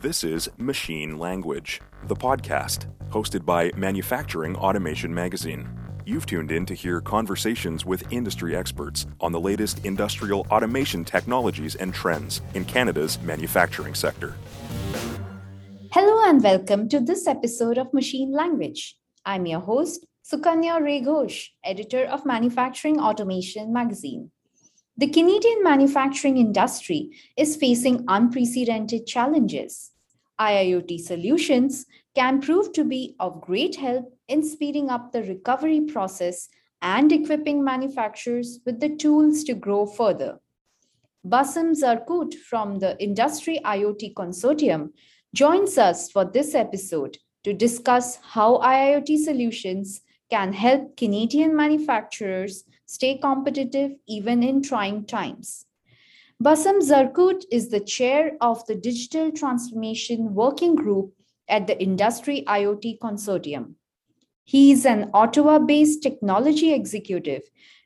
This is Machine Language, the podcast, hosted by Manufacturing Automation Magazine. You've tuned in to hear conversations with industry experts on the latest industrial automation technologies and trends in Canada's manufacturing sector. Hello and welcome to this episode of Machine Language. I'm your host, Sukanya Ray Ghosh, editor of Manufacturing Automation magazine. The Canadian manufacturing industry is facing unprecedented challenges. IIoT solutions can prove to be of great help in speeding up the recovery process and equipping manufacturers with the tools to grow further. Bassam Zarkout from the Industry IoT Consortium joins us for this episode to discuss how IIoT solutions can help Canadian manufacturers stay competitive even in trying times. Bassam Zarkout is the chair of the Digital Transformation Working Group at the Industry IoT Consortium. He is an Ottawa based technology executive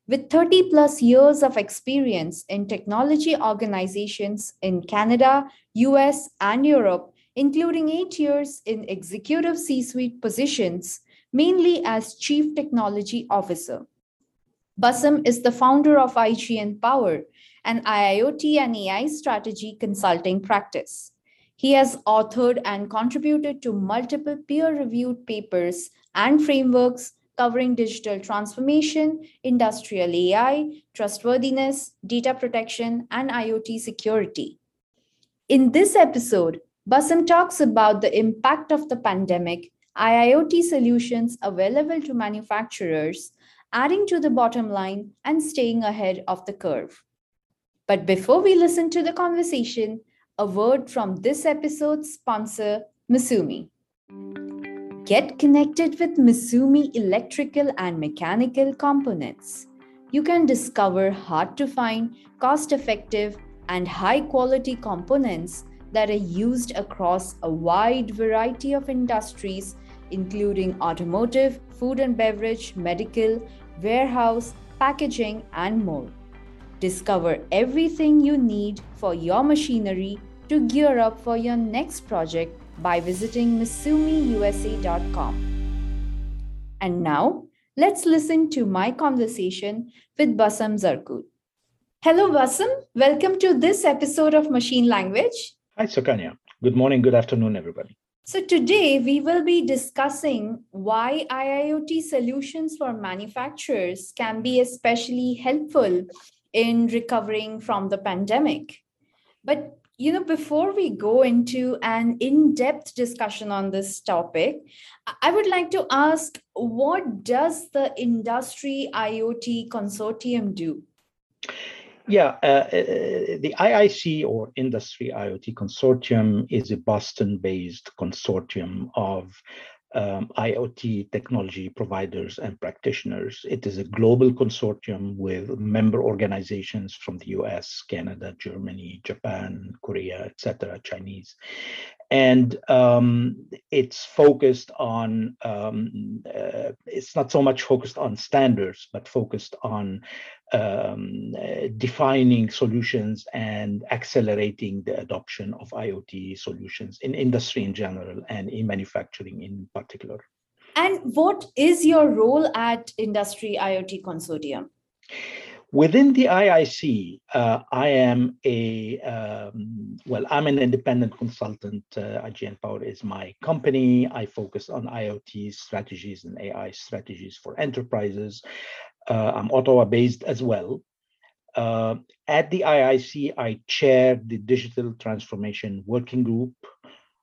with 30 plus years of experience in technology organizations in Canada, US, and Europe, including eight years in executive C suite positions, mainly as Chief Technology Officer. Bassam is the founder of IGN Power, an IIoT and AI strategy consulting practice. He has authored and contributed to multiple peer reviewed papers and frameworks covering digital transformation, industrial AI, trustworthiness, data protection, and IoT security. In this episode, Bassam talks about the impact of the pandemic, IIoT solutions available to manufacturers, adding to the bottom line and staying ahead of the curve. But before we listen to the conversation, a word from this episode's sponsor, Misumi. Get connected with Misumi electrical and mechanical components. You can discover hard to find, cost effective, and high quality components that are used across a wide variety of industries, including automotive, food and beverage, medical, warehouse, packaging, and more. Discover everything you need for your machinery to gear up for your next project by visiting MisumiUSA.com. And now, let's listen to my conversation with Bassam Zarkout. Hello, Bassam. Welcome to this episode of Machine Language. Hi, Sukanya. Good morning, good afternoon, everybody. So, today we will be discussing why IIoT solutions for manufacturers can be especially helpful in recovering from the pandemic. But you know, before we go into an in depth discussion on this topic, I would like to ask what does the Industry IoT Consortium do? Yeah, uh, uh, the IIC or Industry IoT Consortium is a Boston based consortium of um, IoT technology providers and practitioners. It is a global consortium with member organizations from the US, Canada, Germany, Japan, Korea, etc., Chinese. And um, it's focused on, um, uh, it's not so much focused on standards, but focused on um, uh, defining solutions and accelerating the adoption of IoT solutions in industry in general and in manufacturing in particular. And what is your role at Industry IoT Consortium? Within the IIC, uh, I am a, um, well, I'm an independent consultant. Uh, IGN Power is my company. I focus on IoT strategies and AI strategies for enterprises. Uh, I'm Ottawa based as well. Uh, at the IIC, I chair the Digital Transformation Working Group,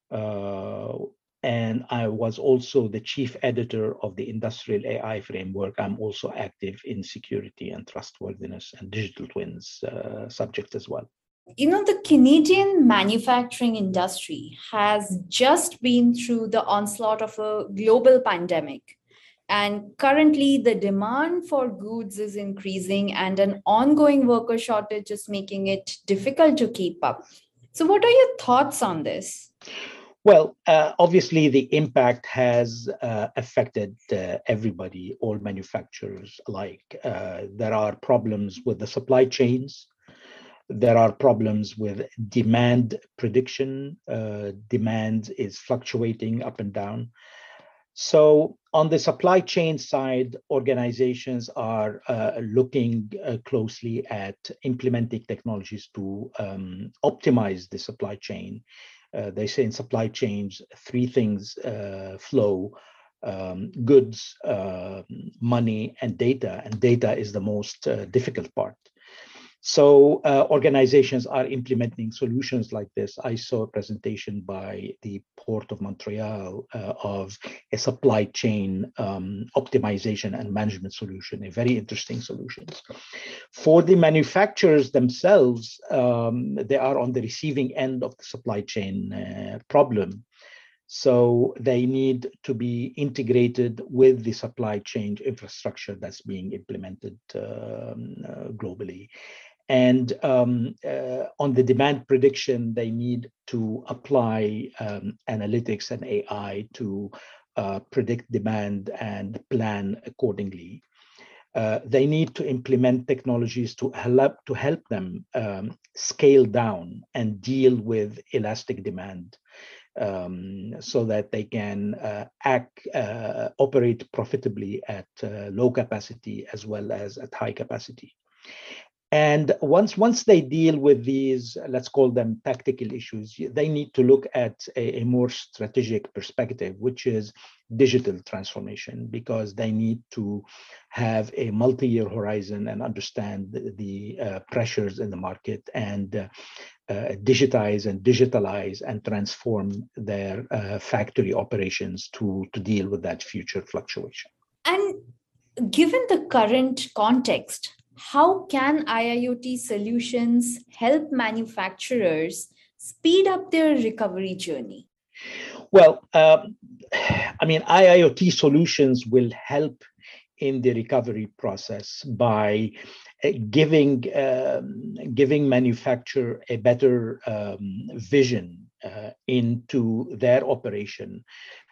uh, and I was also the chief editor of the Industrial AI Framework. I'm also active in security and trustworthiness and digital twins uh, subjects as well. You know, the Canadian manufacturing industry has just been through the onslaught of a global pandemic and currently, the demand for goods is increasing, and an ongoing worker shortage is making it difficult to keep up. So, what are your thoughts on this? Well, uh, obviously, the impact has uh, affected uh, everybody, all manufacturers alike. Uh, there are problems with the supply chains. there are problems with demand prediction. Uh, demand is fluctuating up and down. So on the supply chain side, organizations are uh, looking closely at implementing technologies to um, optimize the supply chain. Uh, they say in supply chains, three things uh, flow, um, goods, uh, money, and data. And data is the most uh, difficult part. So uh, organizations are implementing solutions like this. I saw a presentation by the Port of Montreal uh, of a supply chain um, optimization and management solution, a very interesting solution. For the manufacturers themselves, um, they are on the receiving end of the supply chain uh, problem. So they need to be integrated with the supply chain infrastructure that's being implemented um, uh, globally. And um, uh, on the demand prediction, they need to apply um, analytics and AI to uh, predict demand and plan accordingly. Uh, they need to implement technologies to help to help them um, scale down and deal with elastic demand um, so that they can uh, act, uh, operate profitably at uh, low capacity as well as at high capacity. And once once they deal with these, let's call them tactical issues, they need to look at a, a, more strategic perspective, which is digital transformation, because they need to have a multi-year horizon and understand the, the uh, pressures in the market and uh, uh, digitize and digitalize and transform their uh, factory operations to to deal with that future fluctuation. And given the current context how can IIoT solutions help manufacturers speed up their recovery journey? Well, um, I mean, IIoT solutions will help in the recovery process by uh, giving um, giving manufacturer a better um, vision uh, into their operation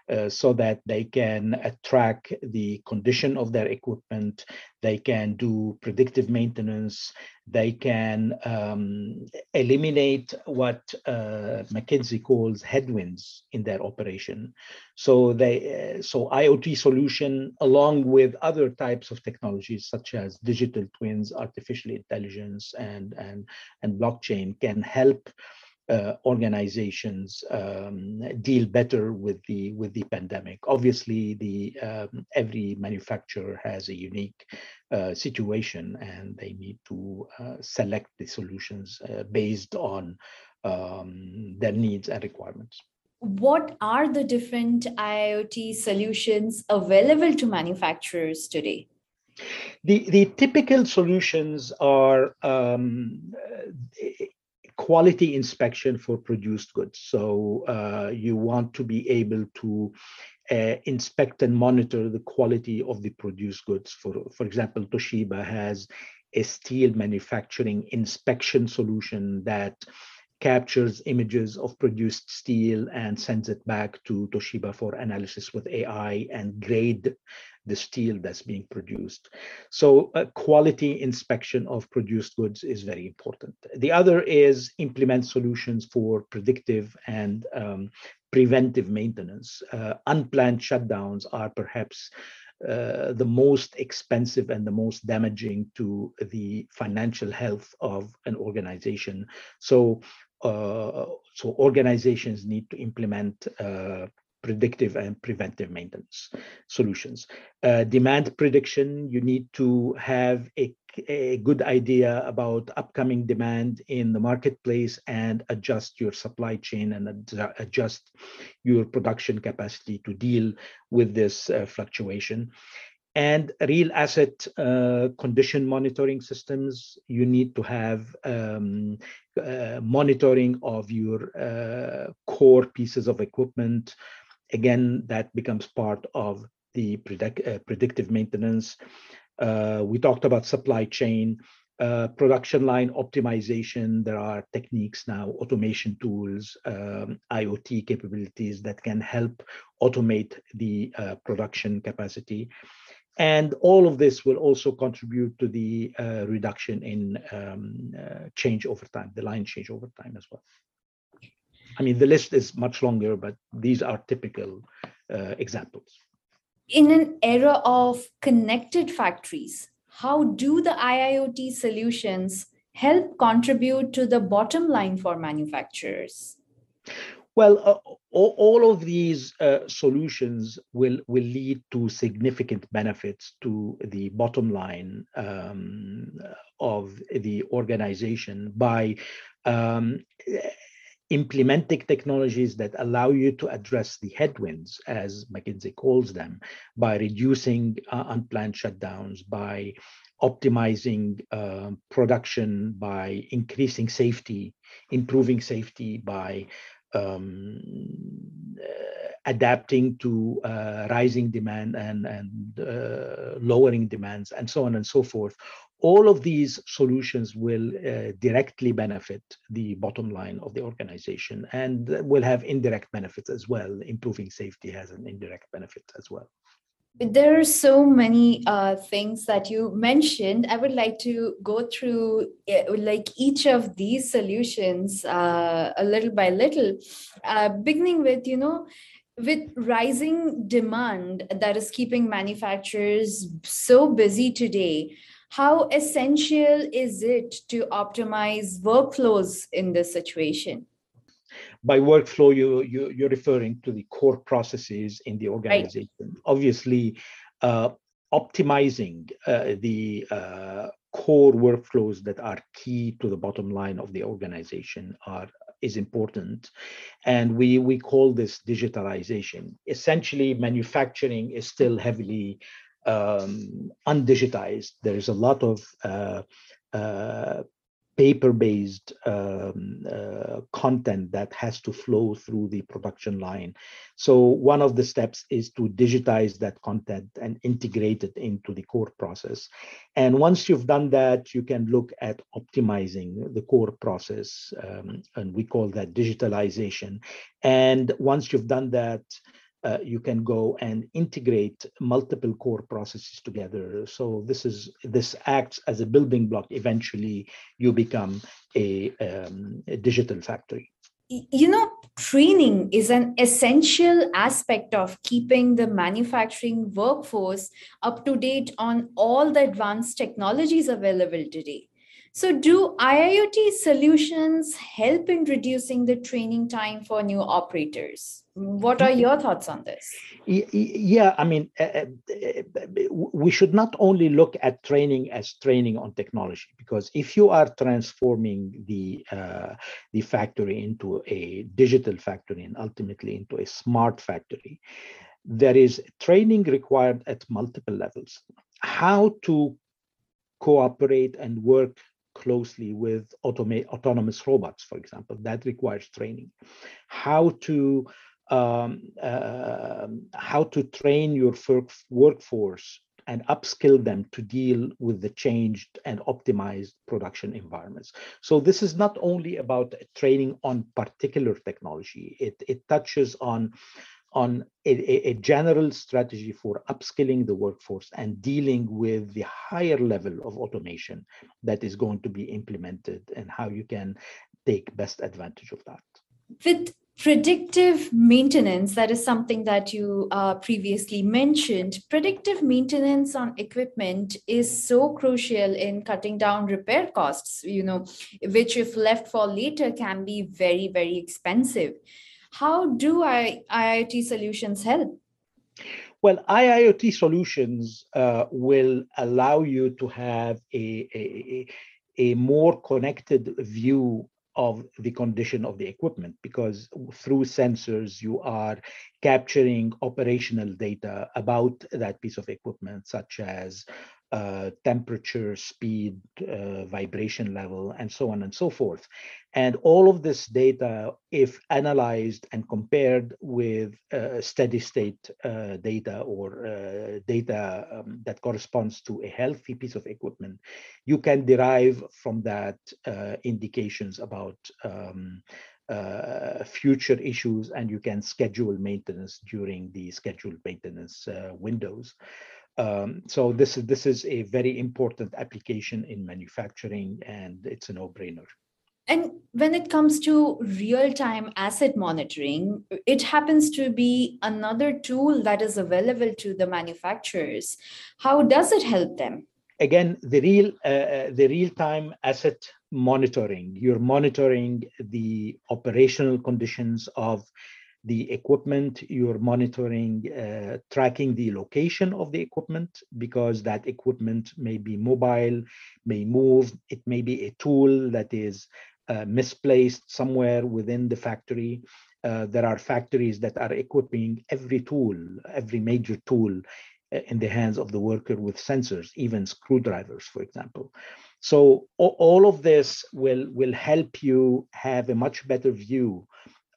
uh, so that they can track the condition of their equipment, they can do predictive maintenance, they can um, eliminate what uh, McKinsey calls headwinds in their operation. So they, uh, so IoT solution, along with other types of technologies such as digital twins, artificial intelligence, and and and blockchain, can help uh, organizations um, deal better with the with the pandemic. Obviously, the um, every manufacturer has a unique uh, situation, and they need to uh, select the solutions uh, based on um, their needs and requirements. What are the different IoT solutions available to manufacturers today? The, the typical solutions are um, quality inspection for produced goods. So uh, you want to be able to uh, inspect and monitor the quality of the produced goods. For, for example, Toshiba has a steel manufacturing inspection solution that captures images of produced steel and sends it back to Toshiba for analysis with AI and grade the steel that's being produced. So uh, quality inspection of produced goods is very important. The other is implement solutions for predictive and um, preventive maintenance. Uh, unplanned shutdowns are perhaps uh, the most expensive and the most damaging to the financial health of an organization. So, so organizations need to implement uh, predictive and preventive maintenance solutions. Uh, demand prediction, you need to have a, a good idea about upcoming demand in the marketplace and adjust your supply chain and ad adjust your production capacity to deal with this uh, fluctuation and real asset uh, condition monitoring systems. You need to have um, uh, monitoring of your uh, core pieces of equipment, again, that becomes part of the predict, uh, predictive maintenance. Uh, we talked about supply chain, uh, production line optimization. There are techniques now, automation tools, um, IoT capabilities that can help automate the production capacity. And all of this will also contribute to the uh, reduction in um, uh, change over time, the line change over time as well. I mean, the list is much longer, but these are typical uh, examples. In an era of connected factories, how do the IIoT solutions help contribute to the bottom line for manufacturers? Well, uh, all, all, of these uh, solutions will, will lead to significant benefits to the bottom line um, of the organization by um, implementing technologies that allow you to address the headwinds, as McKinsey calls them, by reducing uh, unplanned shutdowns, by optimizing uh, production, by increasing safety, improving safety, by um, uh, adapting to uh, rising demand and, and uh, lowering demands, and so on and so forth all of these solutions will uh, directly benefit the bottom line of the organization and will have indirect benefits as well. Improving safety has an indirect benefit as well. There are so many uh, things that you mentioned. I would like to go through uh, like each of these solutions uh, a little by little, uh, beginning with you know with rising demand that is keeping manufacturers so busy today how essential is it to optimize workflows in this situation? By workflow, you, you, you're referring to the core processes in the organization. Right. Obviously, uh, optimizing uh, the uh, core workflows that are key to the bottom line of the organization are is important and we we call this digitalization essentially manufacturing is still heavily um, undigitized. There is a lot of uh, uh, paper-based um, uh, content that has to flow through the production line. So one of the steps is to digitize that content and integrate it into the core process. And once you've done that, you can look at optimizing the core process, um, and we call that digitalization. And once you've done that, uh, you can go and integrate multiple core processes together. So this is this acts as a building block. Eventually, you become a, um, a digital factory. You know, training is an essential aspect of keeping the manufacturing workforce up to date on all the advanced technologies available today. So, do IIoT solutions help in reducing the training time for new operators? What are your thoughts on this? Yeah, I mean, uh, we should not only look at training as training on technology, because if you are transforming the uh, the factory into a digital factory and ultimately into a smart factory, there is training required at multiple levels. How to cooperate and work closely with autonomous robots, for example. That requires training. How to um, uh, how to train your workforce and upskill them to deal with the changed and optimized production environments. So this is not only about training on particular technology. It, it touches on on a, a, general strategy for upskilling the workforce and dealing with the higher level of automation that is going to be implemented and how you can take best advantage of that. With predictive maintenance, that is something that you uh, previously mentioned. Predictive maintenance on equipment is so crucial in cutting down repair costs, you know, which if left for later can be very, very expensive. How do I, IIoT solutions help? Well, IIoT solutions uh, will allow you to have a, a, a more connected view of the condition of the equipment because through sensors you are capturing operational data about that piece of equipment such as uh, temperature, speed, uh, vibration level, and so on and so forth. And all of this data, if analyzed and compared with uh, steady state uh, data or uh, data um, that corresponds to a healthy piece of equipment, you can derive from that uh, indications about um, future issues and you can schedule maintenance during the scheduled maintenance windows. Um, so this is this is a very important application in manufacturing, and it's a no-brainer. And when it comes to real-time asset monitoring, it happens to be another tool that is available to the manufacturers. How does it help them? Again, the real uh, uh the real-time asset monitoring. You're monitoring the operational conditions of the equipment, you're monitoring, uh, tracking the location of the equipment because that equipment may be mobile, may move. It may be a tool that is uh, misplaced somewhere within the factory. Uh, there are factories that are equipping every tool, every major tool uh, in the hands of the worker with sensors, even screwdrivers, for example. So all of this will will help you have a much better view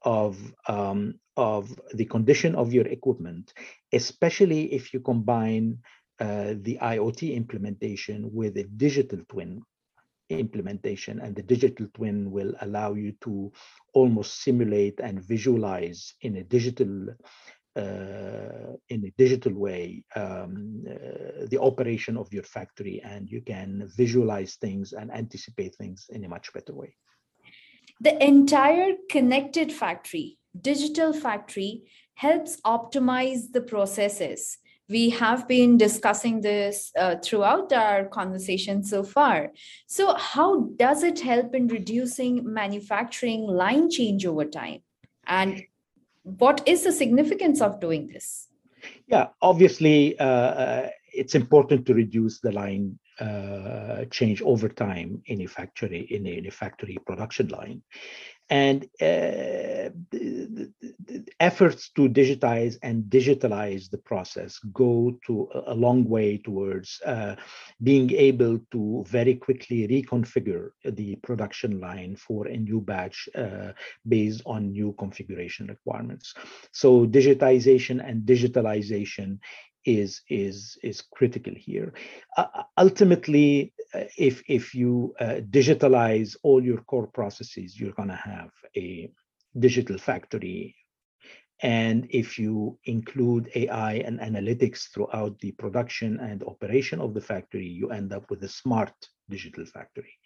of um, of the condition of your equipment, especially if you combine uh, the IoT implementation with a digital twin implementation and the digital twin will allow you to almost simulate and visualize in a digital uh, in a digital way um, uh, the operation of your factory and you can visualize things and anticipate things in a much better way the entire connected factory digital factory helps optimize the processes we have been discussing this uh, throughout our conversation so far. So, how does it help in reducing manufacturing line change over time? And what is the significance of doing this? Yeah, obviously, uh, uh it's important to reduce the line uh, change over time in a factory in a, in a factory production line and uh, the, the efforts to digitize and digitalize the process go to a long way towards uh, being able to very quickly reconfigure the production line for a new batch uh, based on new configuration requirements. So digitization and digitalization is is is critical here. Uh, ultimately, uh, if if you uh, digitalize all your core processes, you're going to have a digital factory. And if you include AI and analytics throughout the production and operation of the factory, you end up with a smart digital factory.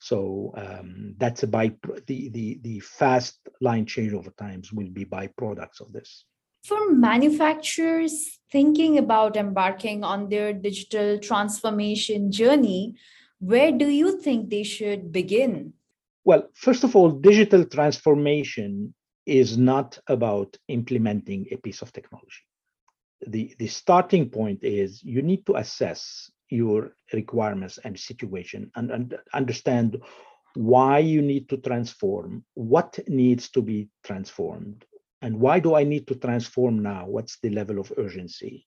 So um, that's a by the, the the fast line changeover times will be byproducts of this. For manufacturers thinking about embarking on their digital transformation journey, where do you think they should begin? Well, first of all, digital transformation is not about implementing a piece of technology. The, the starting point is you need to assess your requirements and situation and, and understand why you need to transform, what needs to be transformed, and why do I need to transform now? What's the level of urgency?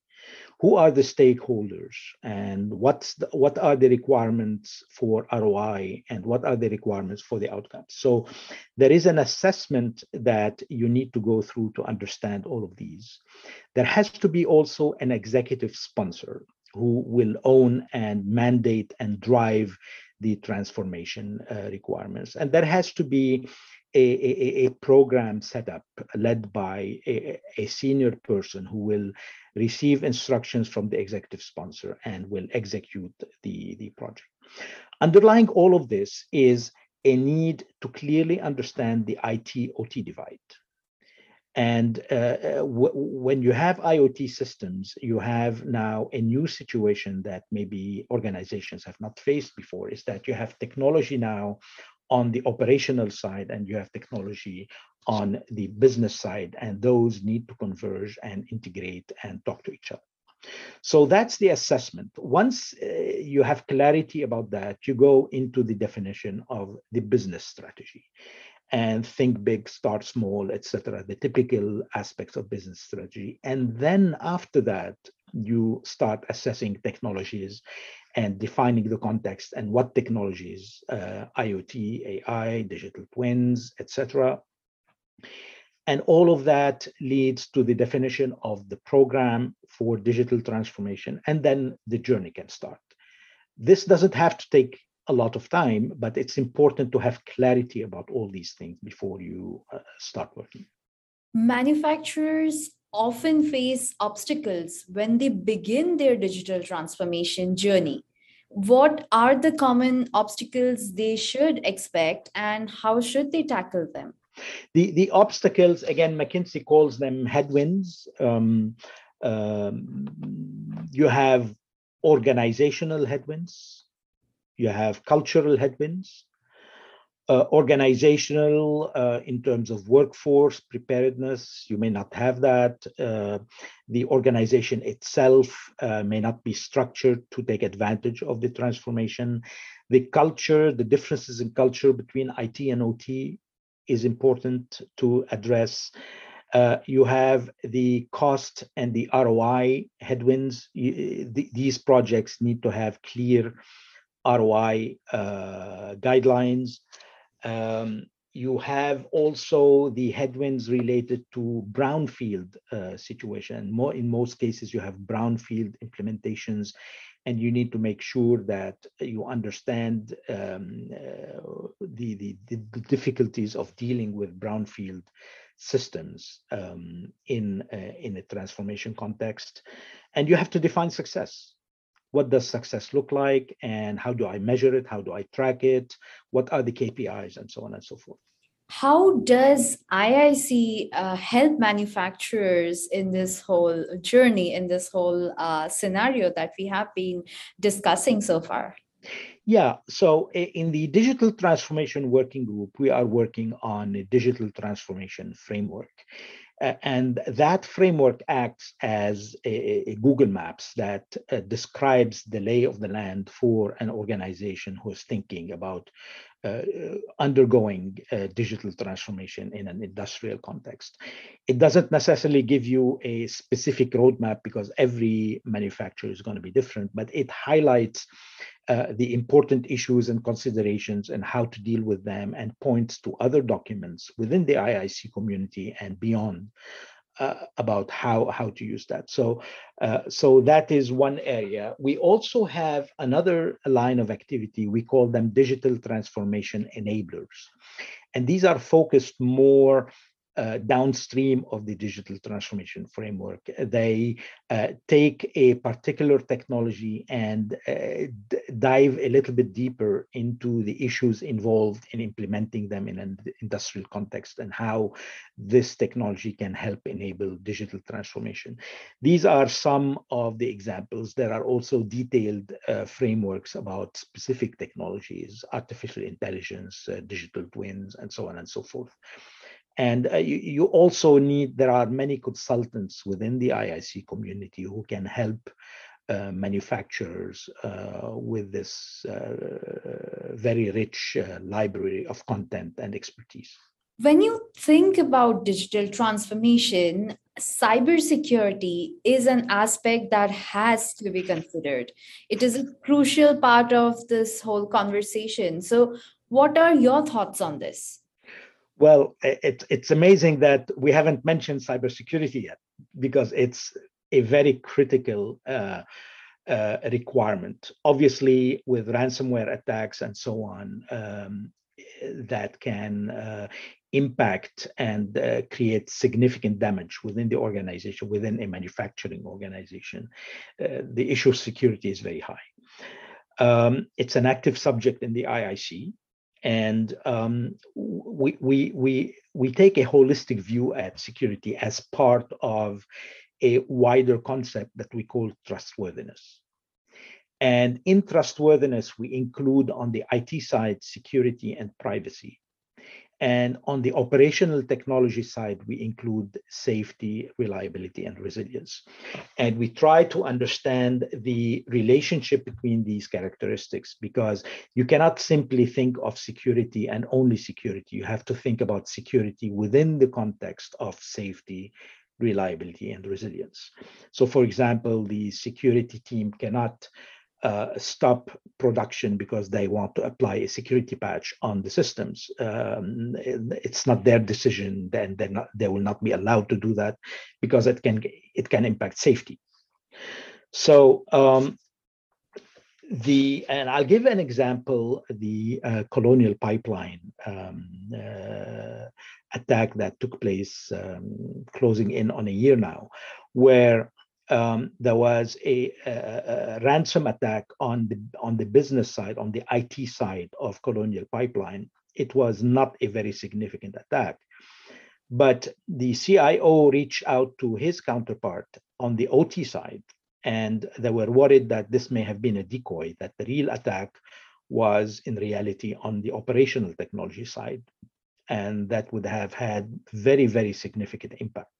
Who are the stakeholders and what's the, what are the requirements for ROI and what are the requirements for the outcomes? So there is an assessment that you need to go through to understand all of these. There has to be also an executive sponsor who will own and mandate and drive the transformation uh, requirements. And there has to be a, a, a, program set up led by a, a, senior person who will receive instructions from the executive sponsor and will execute the, the project. Underlying all of this is a need to clearly understand the IT OT divide. And uh, w- when you have IoT systems, you have now a new situation that maybe organizations have not faced before is that you have technology now on the operational side and you have technology on the business side and those need to converge and integrate and talk to each other. So that's the assessment. Once uh, you have clarity about that you go into the definition of the business strategy and think big start small etc the typical aspects of business strategy. And then after that you start assessing technologies and defining the context and what technologies, uh, IoT, AI, digital twins, etc. And all of that leads to the definition of the program for digital transformation, and then the journey can start. This doesn't have to take a lot of time, but it's important to have clarity about all these things before you uh, start working. Manufacturers often face obstacles when they begin their digital transformation journey. What are the common obstacles they should expect and how should they tackle them? The, the obstacles, again, McKinsey calls them headwinds. Um, um, you have organizational headwinds, you have cultural headwinds, uh, organizational uh, in terms of workforce preparedness. You may not have that. Uh, the organization itself uh, may not be structured to take advantage of the transformation. The culture the differences in culture between it and ot is important to address. Uh, you have the cost and the roi headwinds. You, the, these projects need to have clear roi uh, guidelines um, you have also the headwinds related to brownfield uh, situation. More in most cases, you have brownfield implementations, and you need to make sure that you understand um, uh, the, the, the difficulties of dealing with brownfield systems um, in uh, in a transformation context, and you have to define success what does success look like and how do I measure it? How do I track it? What are the KPIs and so on and so forth. How does IIC uh, help manufacturers in this whole journey, in this whole uh, scenario that we have been discussing so far? Yeah, so in the digital transformation working group, we are working on a digital transformation framework. Uh, and that framework acts as a, a Google Maps that uh, describes the lay of the land for an organization who is thinking about uh, undergoing digital transformation in an industrial context. It doesn't necessarily give you a specific roadmap because every manufacturer is going to be different, but it highlights uh, the important issues and considerations and how to deal with them and points to other documents within the IIC community and beyond uh, about how how to use that. So uh, so that is one area. We also have another line of activity. We call them digital transformation enablers, and these are focused more uh, downstream of the digital transformation framework. They uh, take a particular technology and uh, d- dive a little bit deeper into the issues involved in implementing them in an industrial context and how this technology can help enable digital transformation. These are some of the examples. There are also detailed uh, frameworks about specific technologies, artificial intelligence, uh, digital twins, and so on and so forth. And uh, you, you, also need, there are many consultants within the IIC community who can help uh, manufacturers uh, with this uh, very rich uh, library of content and expertise. When you think about digital transformation, cybersecurity is an aspect that has to be considered. It is a crucial part of this whole conversation. So, what are your thoughts on this? Well, it, it's amazing that we haven't mentioned cybersecurity yet because it's a very critical uh, uh, requirement. Obviously, with ransomware attacks and so on, um, that can uh, impact and uh, create significant damage within the organization, within a manufacturing organization. Uh, the issue of security is very high. Um, it's an active subject in the IIC and um, we, we, we, we take a holistic view at security as part of a wider concept that we call trustworthiness. And in trustworthiness, we include on the IT side security and privacy. And on the operational technology side, we include safety, reliability, and resilience. And we try to understand the relationship between these characteristics because you cannot simply think of security and only security. You have to think about security within the context of safety, reliability, and resilience. So, for example, the security team cannot uh, stop production because they want to apply a security patch on the systems. Um, it's not their decision, then they not they will not be allowed to do that because it can it can impact safety. So um, the and I'll give an example: the uh, Colonial Pipeline um, uh, attack that took place um, closing in on a year now, where um, there was a, a, a, ransom attack on the on the business side, on the IT side of Colonial Pipeline. It was not a very significant attack, but the CIO reached out to his counterpart on the OT side, and they were worried that this may have been a decoy, that the real attack was in reality on the operational technology side, and that would have had very very significant impact.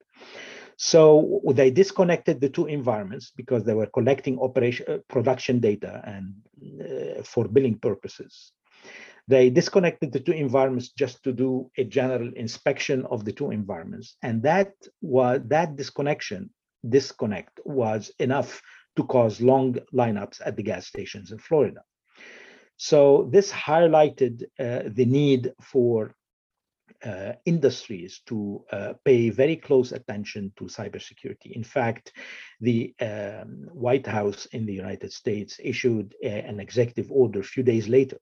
So they disconnected the two environments because they were collecting operation uh, production data and uh, for billing purposes. They disconnected the two environments just to do a general inspection of the two environments, and that was that disconnection disconnect was enough to cause long lineups at the gas stations in Florida. So this highlighted uh, the need for uh, industries to uh, pay very close attention to cybersecurity. In fact, the um, White House in the United States issued a, an executive order a few days later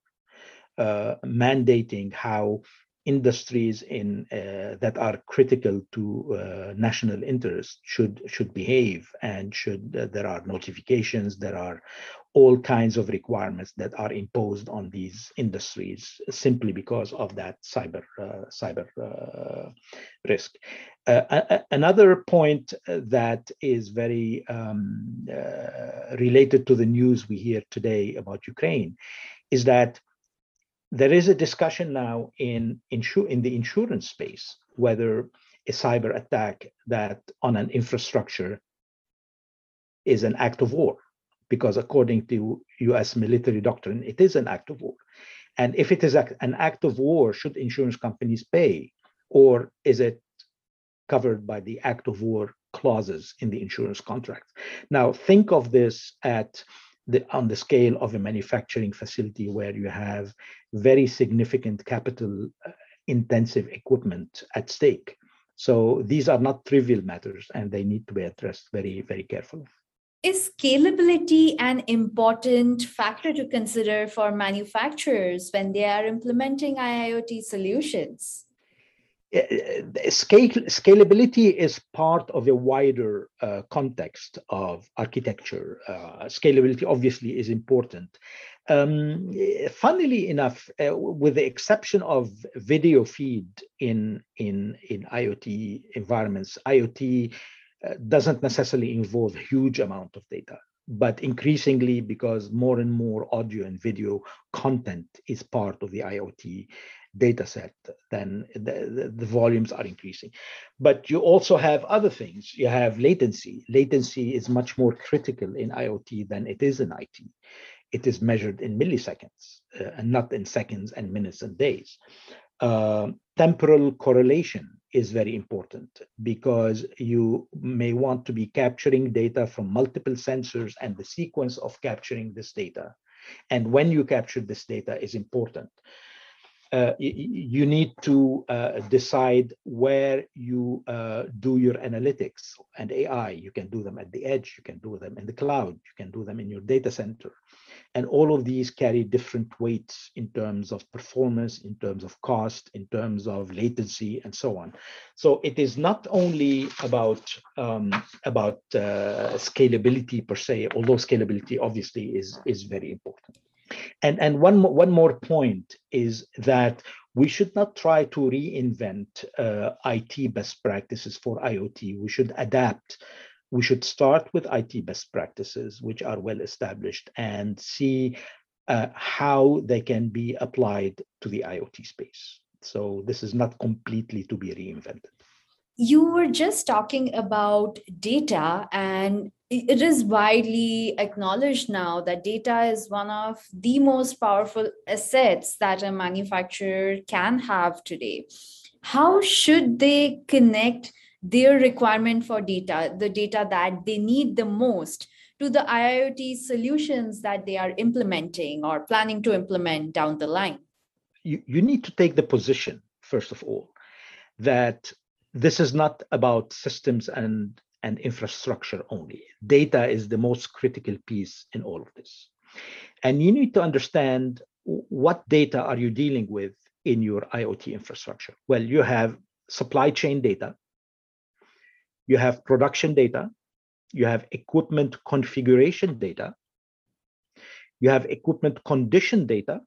uh, mandating how industries in uh, that are critical to uh, national interest should should behave and should uh, there are notifications there are all kinds of requirements that are imposed on these industries simply because of that cyber uh, cyber uh, risk. Uh, another point that is very um, related to the news we hear today about Ukraine is that there is a discussion now in, insu- in the insurance space whether a cyber attack that on an infrastructure is an act of war because according to US military doctrine it is an act of war. And if it is an act of war should insurance companies pay or is it covered by the act of war clauses in the insurance contract now think of this at the, on the scale of a manufacturing facility where you have very significant capital uh, intensive equipment at stake. So these are not trivial matters and they need to be addressed very, very carefully. Is scalability an important factor to consider for manufacturers when they are implementing IIoT solutions? Scale, scalability is part of a wider uh, context of architecture. Uh, scalability obviously is important. Um, funnily enough, uh, with the exception of video feed in in in IoT environments, IoT uh, doesn't necessarily involve huge amount of data but increasingly because more and more audio and video content is part of the IoT data set, then the, the, volumes are increasing. But you also have other things. You have latency. Latency is much more critical in IoT than it is in IT. It is measured in milliseconds uh, and not in seconds and minutes and days. Uh, temporal correlation is very important because you may want to be capturing data from multiple sensors and the sequence of capturing this data. And when you capture this data is important uh, you need to uh, decide where you uh, do your analytics and AI. You can do them at the edge, you can do them in the cloud, you can do them in your data center. And all of these carry different weights in terms of performance, in terms of cost, in terms of latency, and so on. So it is not only about um, about uh, scalability per se, although scalability obviously is is very important. And, and one, one more point is that we should not try to reinvent uh, IT best practices for IoT. We should adapt. We should start with IT best practices, which are well established, and see uh, how they can be applied to the IoT space. So this is not completely to be reinvented. You were just talking about data, and it is widely acknowledged now that data is one of the most powerful assets that a manufacturer can have today. How should they connect their requirement for data, the data that they need the most, to the IoT solutions that they are implementing or planning to implement down the line? You, you need to take the position, first of all, that this is not about systems and, and infrastructure only. Data is the most critical piece in all of this. And you need to understand what data are you dealing with in your IoT infrastructure? Well, you have supply chain data, you have production data, you have equipment configuration data, you have equipment condition data,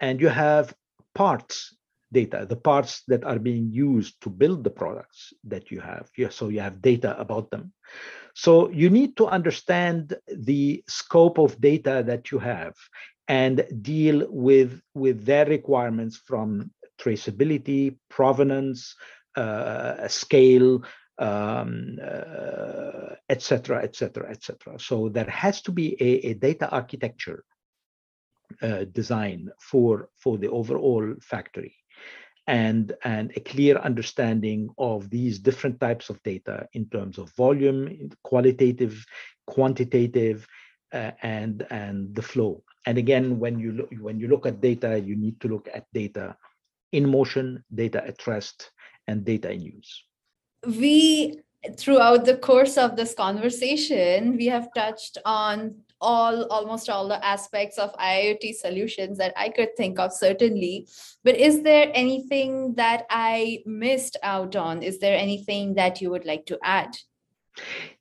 and you have parts data, the parts that are being used to build the products that you have. So you have data about them. So you need to understand the scope of data that you have and deal with, with their requirements from traceability, provenance, uh, scale, um, uh, et cetera, et cetera, et cetera. So there has to be a, a data architecture uh, design for, for the overall factory and, and a clear understanding of these different types of data in terms of volume, qualitative, quantitative, uh, and, and the flow. And again, when you, look, when you look at data, you need to look at data in motion, data at rest, and data in use. We throughout the course of this conversation, we have touched on all almost all the aspects of IoT solutions that I could think of, certainly. But is there anything that I missed out on? Is there anything that you would like to add?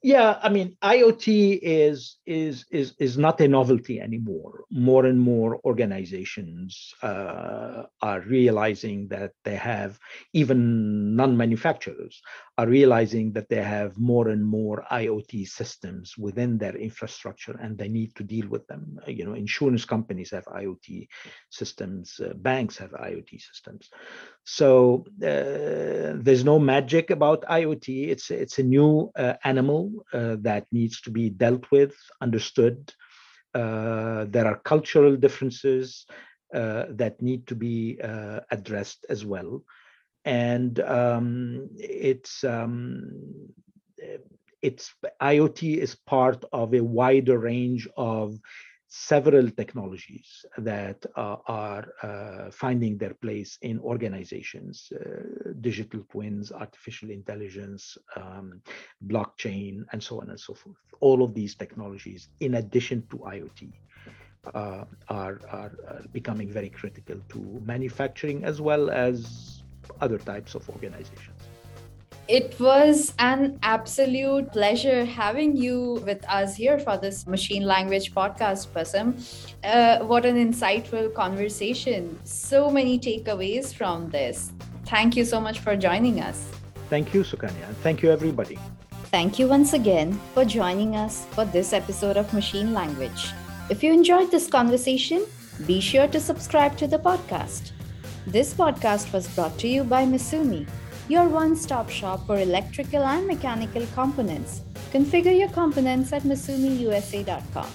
Yeah, I mean, IoT is is is is not a novelty anymore. More and more organizations uh, are realizing that they have, even non-manufacturers are realizing that they have more and more IoT systems within their infrastructure, and they need to deal with them. You know, insurance companies have IoT systems, uh, banks have IoT systems. So uh, there's no magic about IoT. It's it's a new uh, animal uh, that needs to be dealt with, understood. Uh, there are cultural differences uh, that need to be uh, addressed as well. And um, it's um, it's IoT is part of a wider range of several technologies that uh, are uh, finding their place in organizations uh, digital twins artificial intelligence um, blockchain and so on and so forth. All of these technologies in addition to iot uh, are, are, are becoming very critical to manufacturing as well as other types of organizations it was an absolute pleasure having you with us here for this machine language podcast, Bassam. Uh, what an insightful conversation. So many takeaways from this. Thank you so much for joining us. Thank you, Sukanya. Thank you, everybody. Thank you once again for joining us for this episode of Machine Language. If you enjoyed this conversation, be sure to subscribe to the podcast. This podcast was brought to you by Misumi, your one stop shop for electrical and mechanical components. Configure your components at MisumiUSA.com.